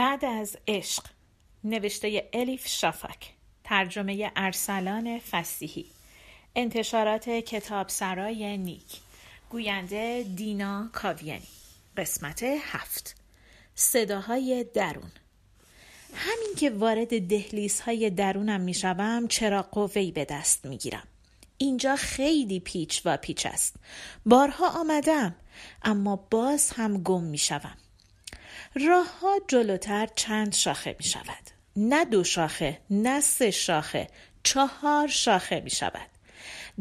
بعد از عشق نوشته الیف شافک ترجمه ارسلان فسیحی انتشارات کتاب سرای نیک گوینده دینا کاویانی قسمت هفت صداهای درون. همین که وارد دهلیزهای درونم می‌شوم چرا قوهی به دست می‌گیرم. اینجا خیلی پیچ و پیچ است. بارها آمدم اما باز هم گم می‌شوم. راه ها جلوتر چند شاخه می شود نه دو شاخه نه سه شاخه چهار شاخه می شود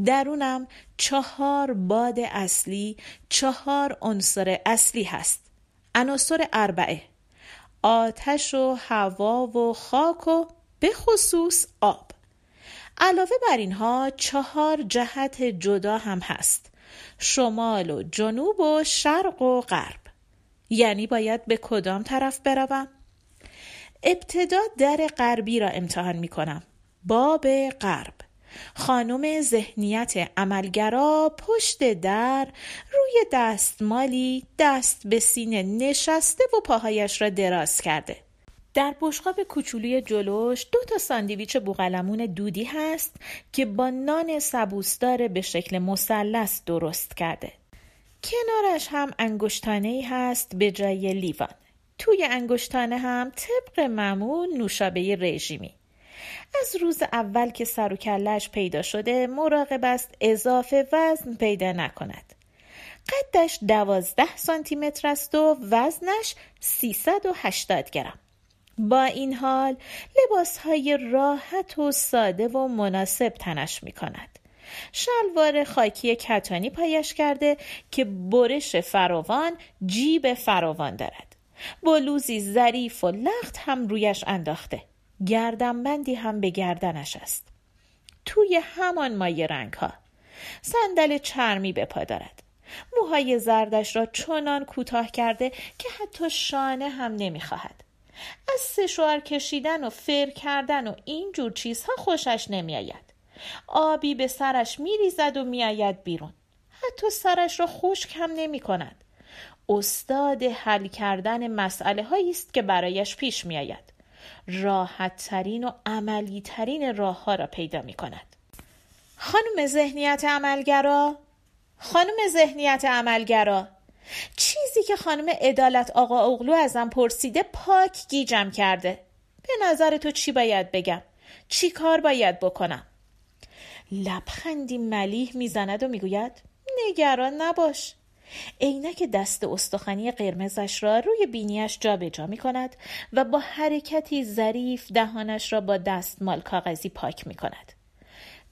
درونم چهار باد اصلی چهار عنصر اصلی هست. عناصر اربعه. آتش و هوا و خاک و به خصوص آب. علاوه بر اینها چهار جهت جدا هم هست. شمال و جنوب و شرق و غرب. یعنی باید به کدام طرف بروم؟ ابتدا در غربی را امتحان می کنم. باب غرب خانم ذهنیت عملگرا پشت در روی دستمالی دست به سینه نشسته و پاهایش را دراز کرده در بشقاب کوچولوی جلوش دو تا ساندویچ بوغلمون دودی هست که با نان سبوسدار به شکل مثلث درست کرده کنارش هم انگشتانه هست به جای لیوان. توی انگشتانه هم طبق معمول نوشابه رژیمی. از روز اول که سر و کلش پیدا شده مراقب است اضافه وزن پیدا نکند. قدش دوازده سانتی متر است و وزنش 380 گرم. با این حال لباس های راحت و ساده و مناسب تنش می کند شلوار خاکی کتانی پایش کرده که برش فراوان جیب فراوان دارد. بلوزی ظریف و لخت هم رویش انداخته. گردنبندی هم به گردنش است. توی همان مایه رنگ ها صندل چرمی به پا دارد. موهای زردش را چنان کوتاه کرده که حتی شانه هم نمی‌خواهد. از سشوار کشیدن و فر کردن و این جور چیزها خوشش نمیآید. آبی به سرش میریزد و میآید بیرون. حتی سرش را خشک هم نمی کند. استاد حل کردن مسئله هایی است که برایش پیش می آید. راحت ترین و عملی ترین راه ها را پیدا می کند. خانم ذهنیت عملگرا؟ خانم ذهنیت عملگرا چیزی که خانم عدالت آقا اغلو ازم پرسیده پاک گیجم کرده. به نظر تو چی باید بگم؟ چی کار باید بکنم؟ لبخندی ملیح می‌زند و می‌گوید نگران نباش عینک دست استخوانی قرمزش را روی بینیش جابجا جا می کند و با حرکتی ظریف دهانش را با دستمال کاغذی پاک می کند.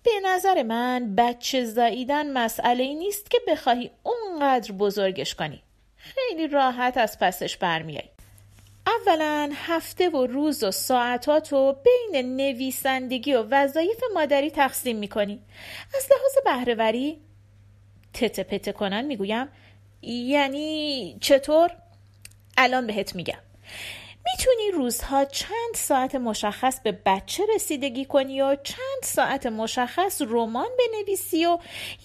به نظر من بچه زاییدن مسئله ای نیست که بخواهی اونقدر بزرگش کنی. خیلی راحت از پسش برمیایی. اولا هفته و روز و ساعتات رو بین نویسندگی و وظایف مادری تقسیم می‌کنی. از لحاظ بهرهوری تته پته کنن می‌گویم. یعنی چطور؟ الان بهت میگم. می‌تونی روزها چند ساعت مشخص به بچه رسیدگی کنی و چند ساعت مشخص رمان بنویسی و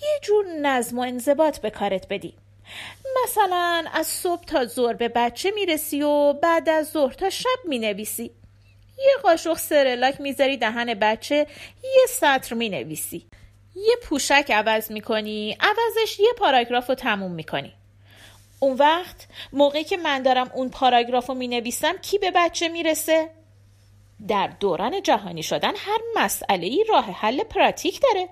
یه جور نظم و انضباط به کارت بدی. مثلا از صبح تا ظهر به بچه می‌رسی و بعد از ظهر تا شب می‌نویسی. یه قاشق سرلاک می‌ذاری دهن بچه یه سطر می‌نویسی. یه پوشک عوض می‌کنی عوضش یه پاراگراف رو تموم می‌کنی. اون وقت موقعی که من دارم اون پاراگراف رو می‌نویسم کی به بچه می‌رسه؟ در دوران جهانی شدن هر مسئله ای راه حل پراتیک داره.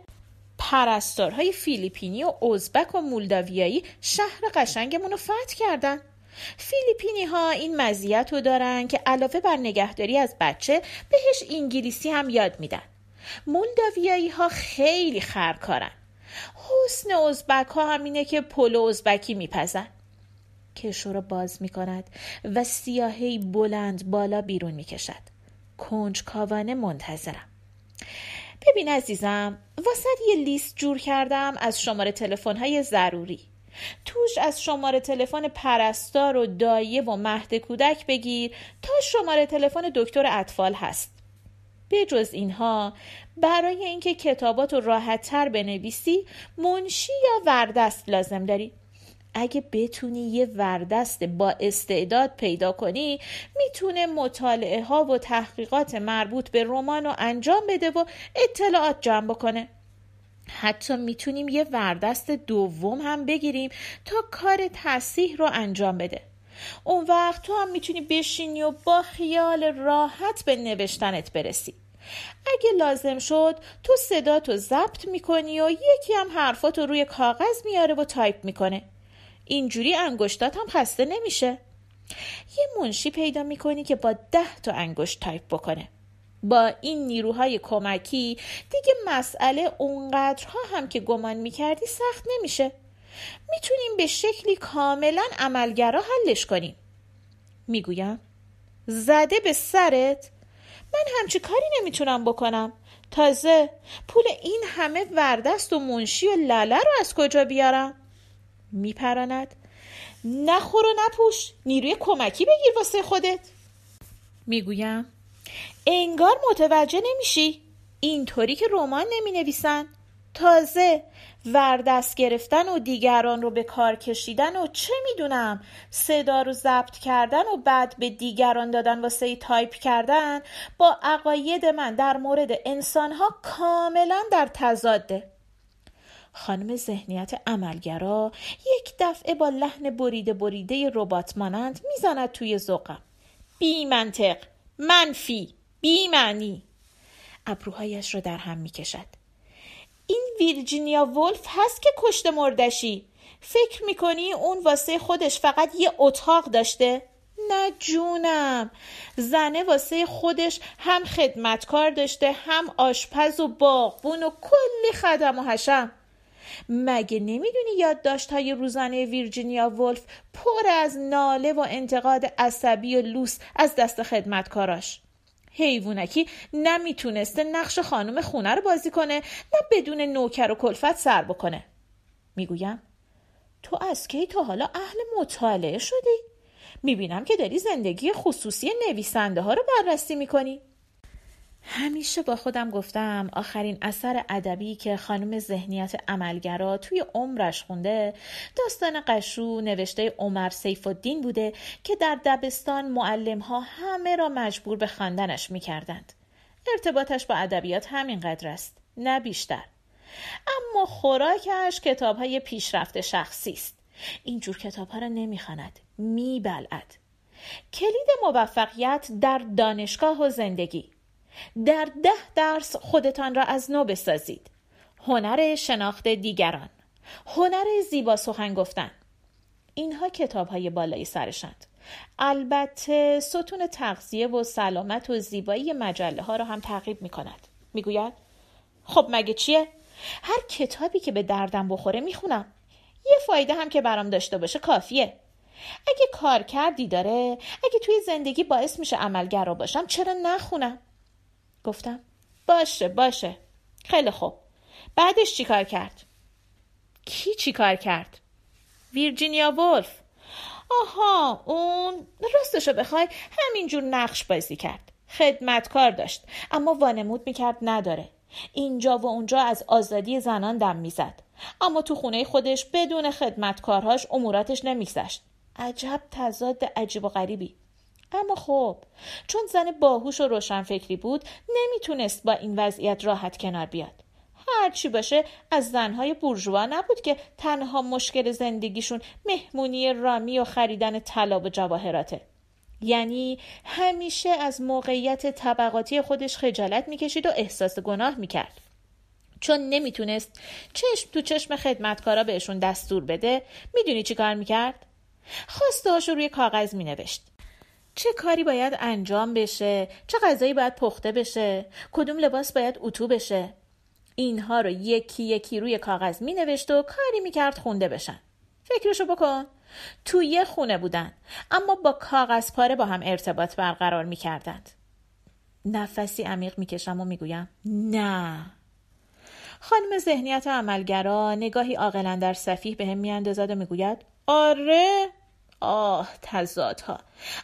پرستارهای فیلیپینی و ازبک و مولداویایی شهر قشنگمون رو فتح کردن. فیلیپینی ها این مزیت رو دارن که علاوه بر نگهداری از بچه بهش انگلیسی هم یاد میدن. مولداویایی ها خیلی خرکارن. حسن ازبک ها همینه که پلو ازبکی میپزن. کشو رو باز می‌کند و سیاهی بلند بالا بیرون می‌کشد. کنج کاوانه منتظرم. ببین عزیزم واسه یه لیست جور کردم از شماره تلفن های ضروری. توش از شماره تلفن پرستار و دایه و مهد کودک بگیر تا شماره تلفن دکتر اطفال هست. به جز اینها برای اینکه کتابات رو راحت تر بنویسی منشی یا وردست لازم داری؟ اگه بتونی یه وردست با استعداد پیدا کنی می‌تونه مطالعه ها و تحقیقات مربوط به رمان رو انجام بده و اطلاعات جمع بکنه. حتی می‌تونیم یه وردست دوم هم بگیریم تا کار تصیح رو انجام بده. اون وقت تو هم می‌تونی بشینی و با خیال راحت به نوشتنت برسی. اگه لازم شد تو صداتو ضبط می‌کنی و یکی هم حرفاتو روی کاغذ میاره و تایپ می‌کنه. اینجوری انگشتات هم خسته نمیشه. یه منشی پیدا می‌کنی که با ده تا انگشت تایپ بکنه. با این نیروهای کمکی دیگه مسئله اونقدرها هم که گمان می‌کردی سخت نمیشه. می‌تونیم به شکلی کاملا عملگرا حلش کنیم. می‌گویم زده به سرت. من همچی کاری نمی‌تونم بکنم. تازه پول این همه وردست و منشی و لله رو از کجا بیارم؟ میپراند. نخور و نپوش نیروی کمکی بگیر واسه خودت. می‌گویم انگار متوجه نمیشی. اینطوری که رمان نمی نویسن تازه وردست گرفتن و دیگران رو به کار کشیدن و چه می‌دونم صدا رو ضبط کردن و بعد به دیگران دادن واسه تایپ کردن با عقاید من در مورد انسانها کاملا در تضاده. خانم ذهنیت عملگرا یک دفعه با لحن بریده بریده ربات مانند می‌زند توی ذوقم. بی منطق منفی بی معنی. ابروهایش را در هم می‌کشد. این ویرجینیا ولف هست که کشت مردشی. فکر می‌کنی اون واسه خودش فقط یه اتاق داشته؟ نه جونم. زنه واسه خودش هم خدمتکار داشته هم آشپز و باغبون و کلی خدم و حشم. مگه نمی‌دونی یادداشت های روزانه ویرجینیا ولف پر از ناله و انتقاد عصبی و لوس از دست خدمتکاراش؟ حیوونکی نمی‌تونسته نقش خانم خونه رو بازی کنه نه بدون نوکر و کلفت سر بکنه. می‌گویم تو از کی تا حالا اهل مطالعه شدی؟ می‌بینم که داری زندگی خصوصی نویسنده ها رو بررسی می‌کنی. همیشه با خودم گفتم آخرین اثر ادبی که خانم ذهنیت عملگرا توی عمرش خونده داستان قشو نوشته عمر سیف الدین بوده که در دبستان معلم ها همه را مجبور به خواندنش می‌کردند. ارتباطش با ادبیات همینقدر است نه بیشتر. اما خوراکش کتاب های پیشرفت شخصی است. اینجور کتاب ها را نمی‌خواند میبلعد. کلید موفقیت در دانشگاه و زندگی. در ده درس خودتان را از نو بسازید. هنر شناخت دیگران. هنر زیبا سخن گفتن. اینها کتاب های بالای سرشند. البته ستون تغذیه و سلامت و زیبایی مجله ها را هم تعقیب می کند می گوید خب مگه چیه؟ هر کتابی که به دردم بخوره می خونم یه فایده هم که برام داشته باشه کافیه. اگه کار کردی داره اگه توی زندگی باعث میشه عملگرا باشم چرا نخونم؟ گفتم باشه باشه. خیلی خوب. بعدش چیکار کرد؟ کی چیکار کرد؟ ویرجینیا ولف آها اون راستشو بخوای همینجور نقش بازی کرد. خدمتکار داشت اما وانمود می‌کرد نداره. اینجا و اونجا از آزادی زنان دم می‌زد. اما تو خونه خودش بدون خدمتکارهاش اموراتش نمیگذشت. عجب تضاد عجیب و غریبی. اما خب چون زن باهوش و روشنفکری بود نمی‌تونست با این وضعیت راحت کنار بیاد. هرچی باشه از زنهای بورژوا نبود که تنها مشکل زندگیشون مهمونی رامی و خریدن طلا و جواهراته. یعنی همیشه از موقعیت طبقاتی خودش خجالت می‌کشید و احساس گناه می‌کرد. چون نمی‌تونست چشم تو چشم خدمتکارا بهشون دستور بده می‌دونی چی کار می‌کرد؟ خواسته رو روی کاغذ مینوشت. چه کاری باید انجام بشه؟ چه غذایی باید پخته بشه؟ کدوم لباس باید اتو بشه؟ اینها رو یکی یکی روی کاغذ می نوشت و کاری می کرد خونده بشن. فکرشو بکن. تو یه خونه بودن اما با کاغذ پاره با هم ارتباط برقرار می کردند نفسی عمیق می کشم و می گویم نه. خانم ذهنیت عملگرا نگاهی عاقلا در صفیح به هم میاندازد و می‌گوید آره. آه تضادها.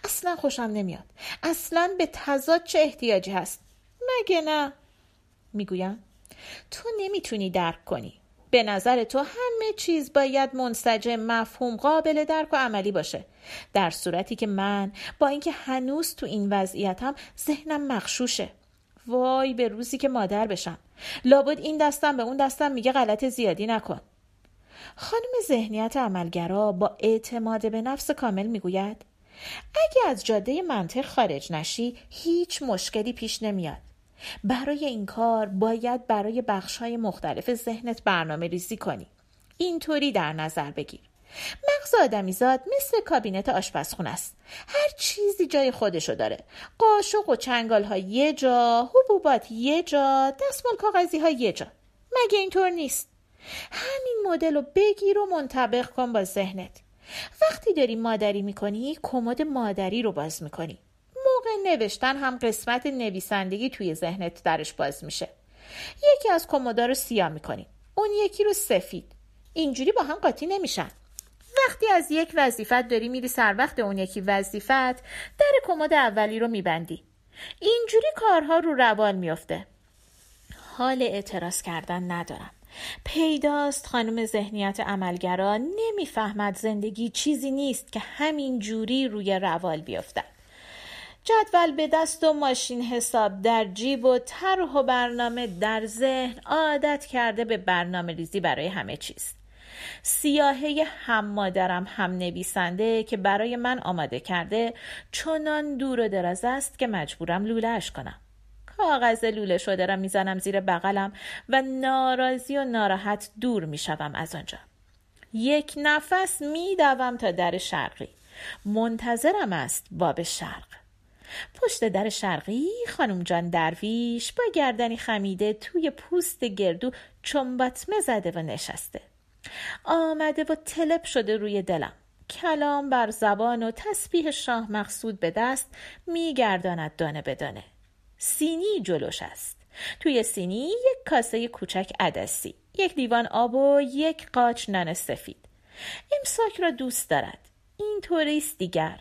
اصلا خوشم نمیاد. اصلا به تضاد چه احتیاجی هست؟ مگه نه؟ می‌گویم تو نمی‌تونی درک کنی. به نظر تو همه چیز باید منسجم مفهوم قابل درک و عملی باشه. در صورتی که من با اینکه هنوز تو این وضعیتم ذهنم مخشوشه وای به روزی که مادر بشم. لابد این دستم به اون دستم میگه غلط زیادی نکن. خانم ذهنیت عملگرا با اعتماد به نفس کامل می‌گوید اگه از جاده منطق خارج نشی هیچ مشکلی پیش نمیاد. برای این کار باید برای بخشهای مختلف ذهنت برنامه ریزی کنی. اینطوری در نظر بگیر. مغز آدمیزاد مثل کابینت آشپزخونه است. هر چیزی جای خودشو داره. قاشق و چنگال ها یه جا حبوبات یه جا دستمال کاغذی ها یه جا. مگه اینطور نیست؟ همین مدل رو بگیر و منطبق کن با ذهنت. وقتی داری مادری می‌کنی کمد مادری رو باز می‌کنی. موقع نوشتن هم قسمت نویسندگی توی ذهنت درش باز میشه. یکی از کمودا رو سیاه می‌کنی. اون یکی رو سفید. اینجوری با هم قاطی نمیشن. وقتی از یک وظیفت داری میری سر وقت اون یکی وظیفت در کمد اولی رو میبندی. اینجوری کارها رو روال میافته. حال اعتراض کردن ندارم. پیداست خانم ذهنیت عملگرا. نمی‌فهمد زندگی چیزی نیست که همین جوری روی روال بیفتد جدول به دست و ماشین حساب در جیب و طرح و برنامه در ذهن عادت کرده به برنامه ریزی برای همه چیز. سیاهه هم مادرم هم نویسنده که برای من آماده کرده چنان دور و دراز است که مجبورم لولهش کنم. کاغذ لوله شده را می‌زنم زیر بغلم و ناراضی و ناراحت دور می‌شوم از آنجا. یک نفس میدوم تا در شرقی. منتظرم است باب شرق. پشت در شرقی خانم جان درویش با گردنی خمیده توی پوست گردو چنباتمه زده و نشسته. آمده و تلپ شده روی دلم. کلام بر زبان و تسبیح شاه مقصود به دست میگرداند دانه به دانه. سینی جلوش است. توی سینی یک کاسه کوچک عدسی یک لیوان آب و یک قاچ نان سفید. امساک را دوست دارد. این طوریست دیگر.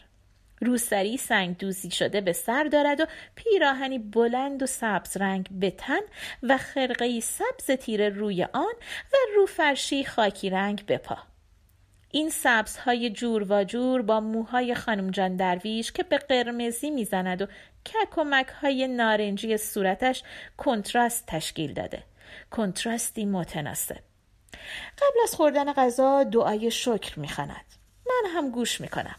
روسری سنگ دوزی شده به سر دارد و پیراهنی بلند و سبز رنگ به تن و خرقه سبز تیره روی آن و روفرشی خاکی رنگ به پا. این سبزهای جور و جور با موهای خانم جان درویش که به قرمزی می‌زند و کک و های نارنجی صورتش کنتراست تشکیل داده. کنتراستی متناسب. قبل از خوردن غذا دعای شکر می‌خواند. من هم گوش می‌کنم.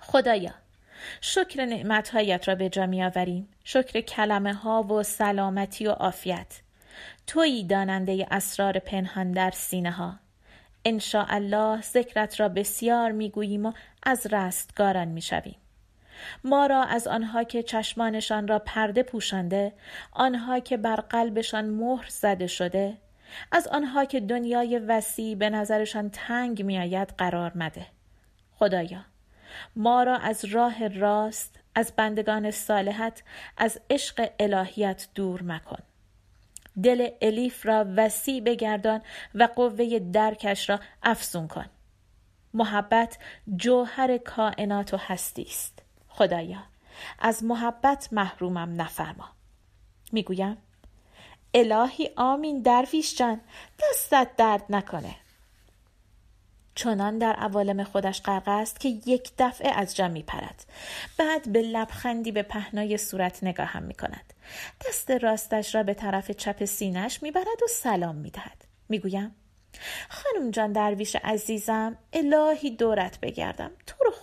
خدایا شکر نعمتهایت را به جا می آوریم شکر کلمه ها و سلامتی و عافیت. تویی داننده اسرار پنهان در سینه ها الله ذکرت را بسیار می‌گوییم و از رستگاران می‌شویم. ما را از آنها که چشمانشان را پرده پوشانده آنها که بر قلبشان مهر زده شده از آنها که دنیای وسیع به نظرشان تنگ میآید قرار مده. خدایا ما را از راه راست از بندگان صالحت از عشق الهیت دور مکن. دل الیف را وسیع بگردان و قوه درکش را افزون کن. محبت جوهر کائنات و هستی است. خدایا از محبت محرومم نفرما می‌گویم الهی آمین درویش جان دستت درد نکنه چنان در عوالم خودش غرق است که یک دفعه از جا می پرد. بعد به لبخندی به پهنای صورت نگاهم می کند. دست راستش را به طرف چپ سینش می برد و سلام می دهد. می گویم خانم جان درویش عزیزم الهی دورت بگردم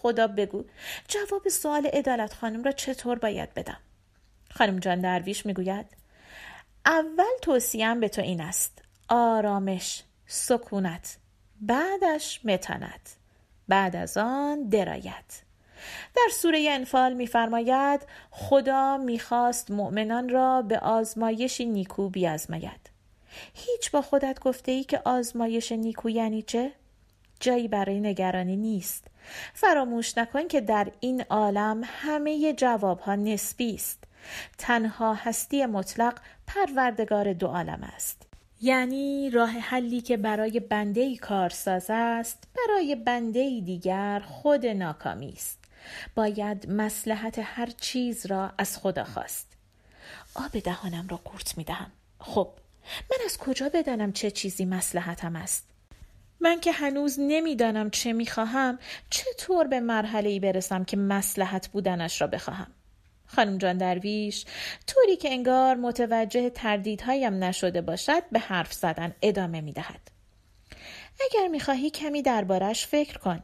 خدا بگو. جواب سوال عدالت خانم را چطور باید بدم؟ خانم جان درویش می‌گوید اول توصیم به تو این است. آرامش سکونت بعدش متانت بعد از آن درایت. در سوره انفال میفرماید خدا می‌خواست مؤمنان را به آزمایشی نیکو بیازماید. هیچ با خودت گفته ای که آزمایش نیکو یعنی چه؟ جایی برای نگرانی نیست. فراموش نکن که در این عالم همه جوابها نسبی است. تنها هستی مطلق پروردگار دو عالم است. یعنی راه حلی که برای بنده ای کارساز است برای بنده ای دیگر خود ناکامی است. باید مسلحت هر چیز را از خدا خواست. آب دهانم را قورت می دهم خب من از کجا بدانم چه چیزی مسلحتم است؟ من که هنوز نمی‌دانم چه می‌خواهم چطور به مرحله ای برسم که مسلحت بودنش را بخواهم. خانم جان درویش طوری که انگار متوجه تردیدهایم نشده باشد به حرف زدن ادامه می‌دهد. اگر می‌خواهی کمی دربارش فکر کن.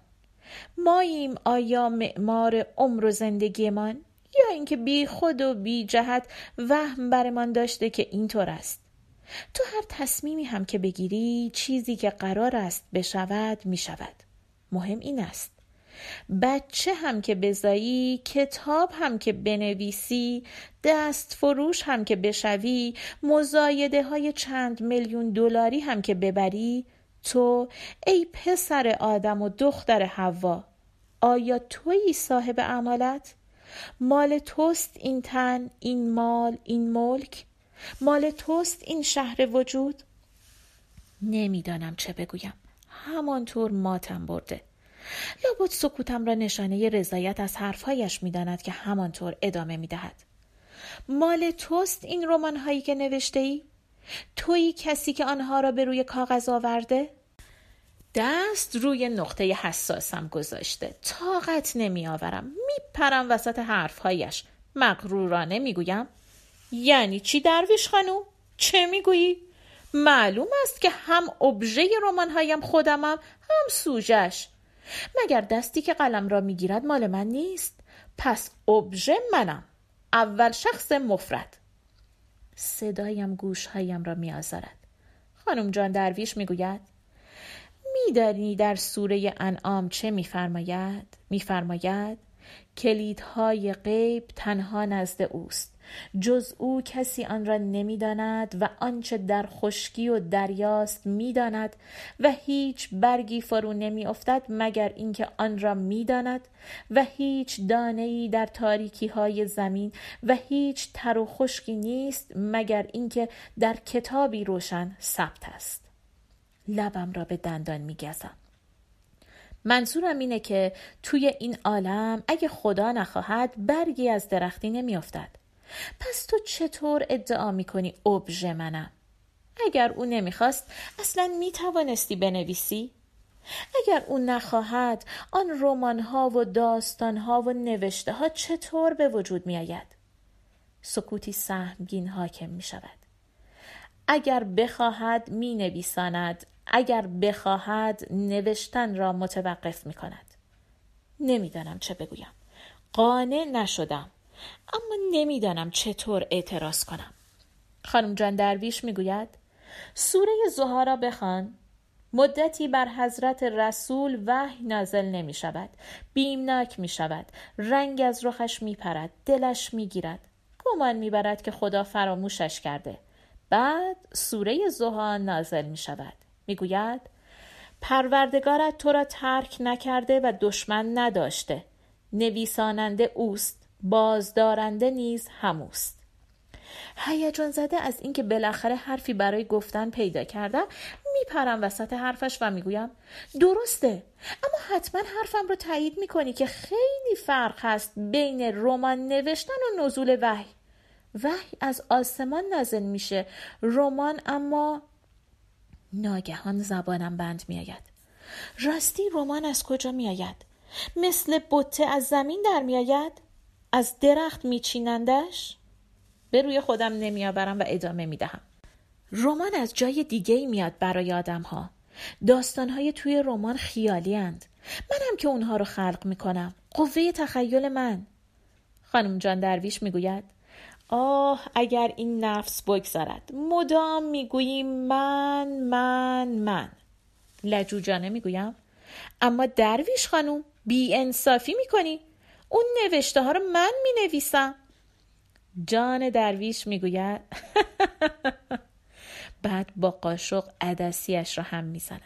ماییم آیا معمار عمر و زندگیمان؟ یا اینکه بی خود و بی جهت وهم برمان داشته که اینطور است؟ تو هر تصمیمی هم که بگیری چیزی که قرار است بشود می شود مهم این است بچه هم که بزایی کتاب هم که بنویسی دست فروش هم که بشوی مزایده های چند میلیون دلاری هم که ببری تو ای پسر آدم و دختر حوا آیا تویی صاحب اعمالت؟ مال توست این تن، این مال، این ملک؟ مال توست این شهر وجود؟ نمی‌دانم چه بگویم. همانطور ماتم برده. لابد سکوتم را نشانه رضایت از حرفهایش می‌داند که همانطور ادامه می‌دهد. مال توست این رمان هایی که نوشته ای؟ تویی کسی که آنها را به روی کاغذ آورده؟ دست روی نقطه حساسم گذاشته. طاقت نمی آورم میپرم وسط حرفهایش. مغرورانه می‌گویم. یعنی چی درویش خانوم؟ چه می‌گویی؟ معلوم است که هم ابژه رمانهایم خودمم هم سوژش مگر دستی که قلم را می‌گیرد مال من نیست؟ پس ابژه منم. اول شخص مفرد. صدایم گوشهایم را میآزارد. خانم جان درویش می‌گوید میدانی در سوره انعام چه میفرماید؟ میفرماید کلیدهای غیب تنها نزد اوست. جز او کسی آن را نمی‌داند و آنچه در خشکی و دریاست می‌داند و هیچ برگی فرو نمیافتد مگر اینکه آن را می‌داند و هیچ دانهای در تاریکی های زمین و هیچ تر و خشکی نیست مگر اینکه در کتابی روشن ثبت است. لبم را به دندان میگزم. منظورم اینه که توی این عالم اگه خدا نخواهد برگی از درختی نمیافتد. پس تو چطور ادعا می‌کنی ابژه منم؟ اگر او نمی‌خواست اصلا می‌توانستی بنویسی؟ اگر او نخواهد آن رمان ها و داستان ها و نوشته ها چطور به وجود می آید؟ سکوتی سهمگین حاکم می شود. اگر بخواهد می نویساند اگر بخواهد نوشتن را متوقف می کند نمی‌دانم چه بگویم. قانع نشدم. اما نمی‌دانم چطور اعتراض کنم. خانم جان درویش می‌گوید سوره زها را بخوان. مدتی بر حضرت رسول وحی نازل نمی شود بیمناک می شود رنگ از رخش می پرد دلش می گیرد گمان می برد که خدا فراموشش کرده. بعد سوره زها نازل می شود می گوید پروردگارت تو را ترک نکرده و دشمن نداشته. نویساننده اوست. بازدارنده نیز هموست. هیجان زده از اینکه بالاخره حرفی برای گفتن پیدا کردم. میپرم وسط حرفش و می‌گویم درسته اما حتما حرفم رو تایید می‌کنی که خیلی فرق هست بین رمان نوشتن و نزول وحی. وحی از آسمان نازل میشه. رمان اما ناگهان زبانم بند میآید. راستی رمان از کجا میآید؟ مثل بطه از زمین در میآید؟ از درخت میچینندش به روی خودم نمیآورم و ادامه می‌دهم. رمان از جای دیگه ای میاد برای آدم ها داستان های توی رمان خیالی اند. منم که اونها رو خلق می‌کنم. قوه تخیل من. خانم جان درویش می‌گوید آه اگر این نفس بگذارد مدام می‌گوییم من من من. لجوجانه می‌گویم اما درویش خانم بی انصافی می‌کنی. اون نوشته ها رو من می نویسم جان درویش می گوید بعد با قاشق عدسیش را هم می زند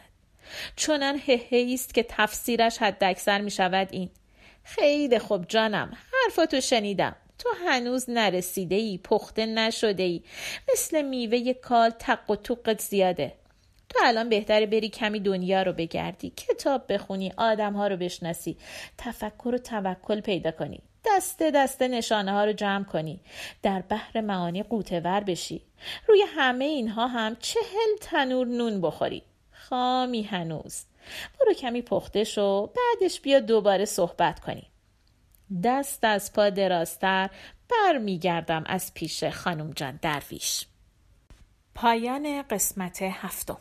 چونن ههه است که تفسیرش حد اکثر می شود این. خیلی خوب جانم حرفاتو شنیدم. تو هنوز نرسیده ای پخته نشده ای مثل میوه کال تق و توقت زیاده. الان بهتره بری کمی دنیا رو بگردی. کتاب بخونی آدم ها رو بشناسی. تفکر و توکل پیدا کنی. دسته دسته نشانه ها رو جمع کنی. در بحر معانی قوتور بشی. روی همه اینها هم چهل تنور نون بخوری. خامی هنوز. برو کمی پخته شو بعدش بیا دوباره صحبت کنی. دست از پا درازتر برمیگردم از پیش خانم جان درویش. پایان قسمت هفتم.